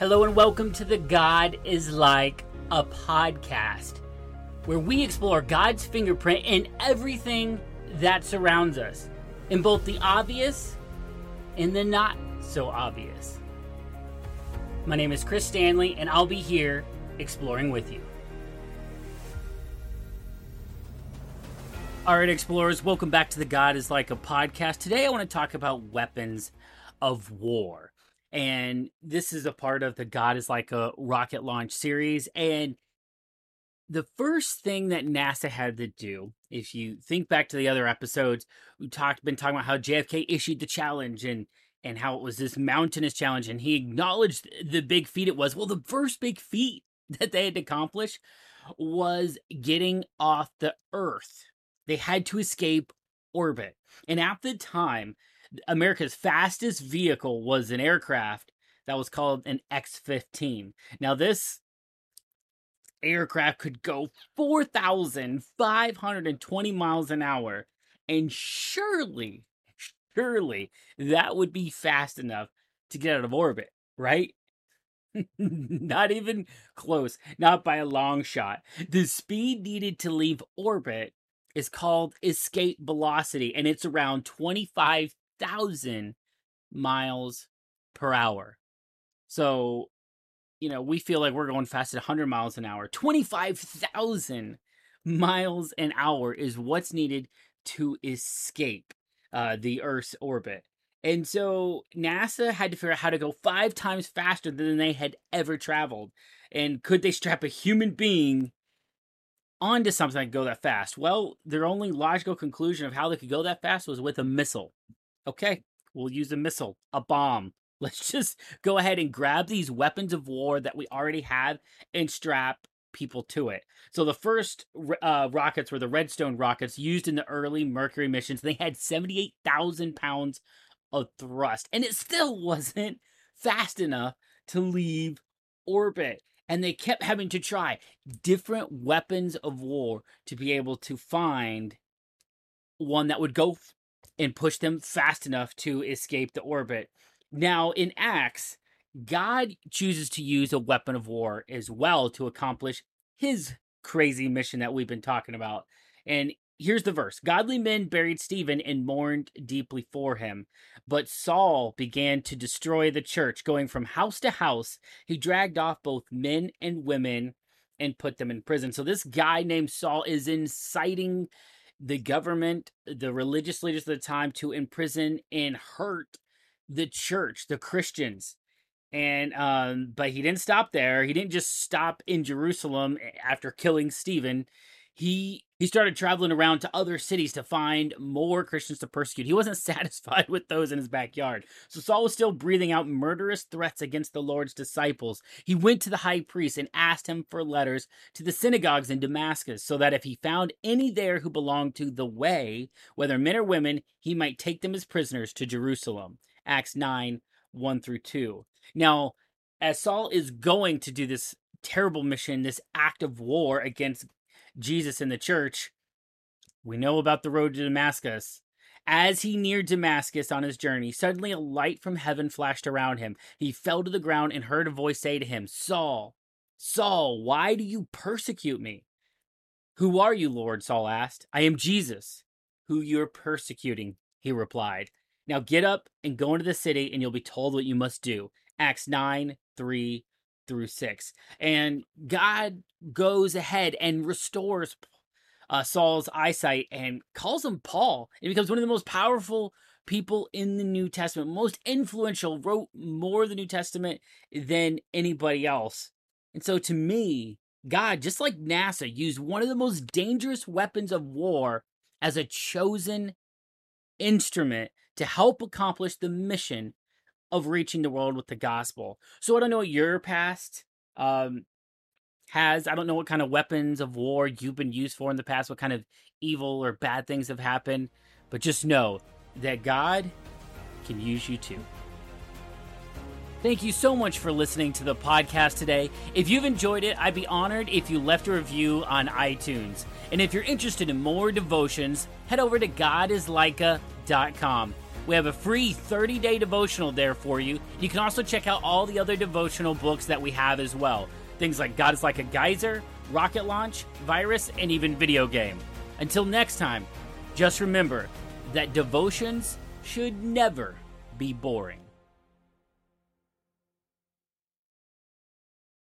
Hello and welcome to the God is Like a podcast, where we explore God's fingerprint in everything that surrounds us, in both the obvious and the not so obvious. My name is Chris Stanley, and I'll be here exploring with you. All right, explorers, welcome back to the God is Like a podcast. Today I want to talk about weapons of war. And this is a part of the God is Like a rocket launch series. And the first thing that NASA had to do, if you think back to the other episodes, we talked been talking about how JFK issued the challenge and and how it was this mountainous challenge, and he acknowledged the big feat it was. Well, the first big feat that they had to accomplish was getting off the Earth. They had to escape orbit. And at the time, America's fastest vehicle was an aircraft that was called an X 15. Now, this aircraft could go 4,520 miles an hour. And surely, surely that would be fast enough to get out of orbit, right? not even close, not by a long shot. The speed needed to leave orbit is called escape velocity, and it's around 25,000 miles per hour. So, you know, we feel like we're going fast at 100 miles an hour. 25,000 miles an hour is what's needed to escape uh, the Earth's orbit. And so NASA had to figure out how to go five times faster than they had ever traveled. And could they strap a human being onto something that could go that fast? Well, their only logical conclusion of how they could go that fast was with a missile. Okay, we'll use a missile, a bomb. Let's just go ahead and grab these weapons of war that we already have and strap people to it. So the first uh, rockets were the Redstone rockets used in the early Mercury missions. They had 78,000 pounds of thrust, and it still wasn't fast enough to leave orbit. And they kept having to try different weapons of war to be able to find one that would go and push them fast enough to escape the orbit. Now, in Acts, God chooses to use a weapon of war as well to accomplish his crazy mission that we've been talking about. And here's the verse Godly men buried Stephen and mourned deeply for him. But Saul began to destroy the church, going from house to house. He dragged off both men and women and put them in prison. So this guy named Saul is inciting the government, the religious leaders of the time to imprison and hurt the church, the Christians. And um, but he didn't stop there. He didn't just stop in Jerusalem after killing Stephen he he started traveling around to other cities to find more Christians to persecute. He wasn't satisfied with those in his backyard. So Saul was still breathing out murderous threats against the Lord's disciples. He went to the high priest and asked him for letters to the synagogues in Damascus so that if he found any there who belonged to the way, whether men or women, he might take them as prisoners to Jerusalem. Acts 9 1 through 2. Now, as Saul is going to do this terrible mission, this act of war against Jesus in the church, we know about the road to Damascus. As he neared Damascus on his journey, suddenly a light from heaven flashed around him. He fell to the ground and heard a voice say to him, Saul, Saul, why do you persecute me? Who are you, Lord? Saul asked. I am Jesus, who you're persecuting, he replied. Now get up and go into the city, and you'll be told what you must do. Acts 9 3 through 6. And God goes ahead and restores uh, Saul's eyesight and calls him Paul. He becomes one of the most powerful people in the New Testament, most influential, wrote more of the New Testament than anybody else. And so to me, God, just like NASA, used one of the most dangerous weapons of war as a chosen instrument to help accomplish the mission of reaching the world with the gospel. So I don't know what your past um, has. I don't know what kind of weapons of war you've been used for in the past, what kind of evil or bad things have happened. But just know that God can use you too. Thank you so much for listening to the podcast today. If you've enjoyed it, I'd be honored if you left a review on iTunes. And if you're interested in more devotions, head over to godislikea.com. We have a free 30 day devotional there for you. You can also check out all the other devotional books that we have as well. Things like God is like a geyser, rocket launch, virus, and even video game. Until next time, just remember that devotions should never be boring.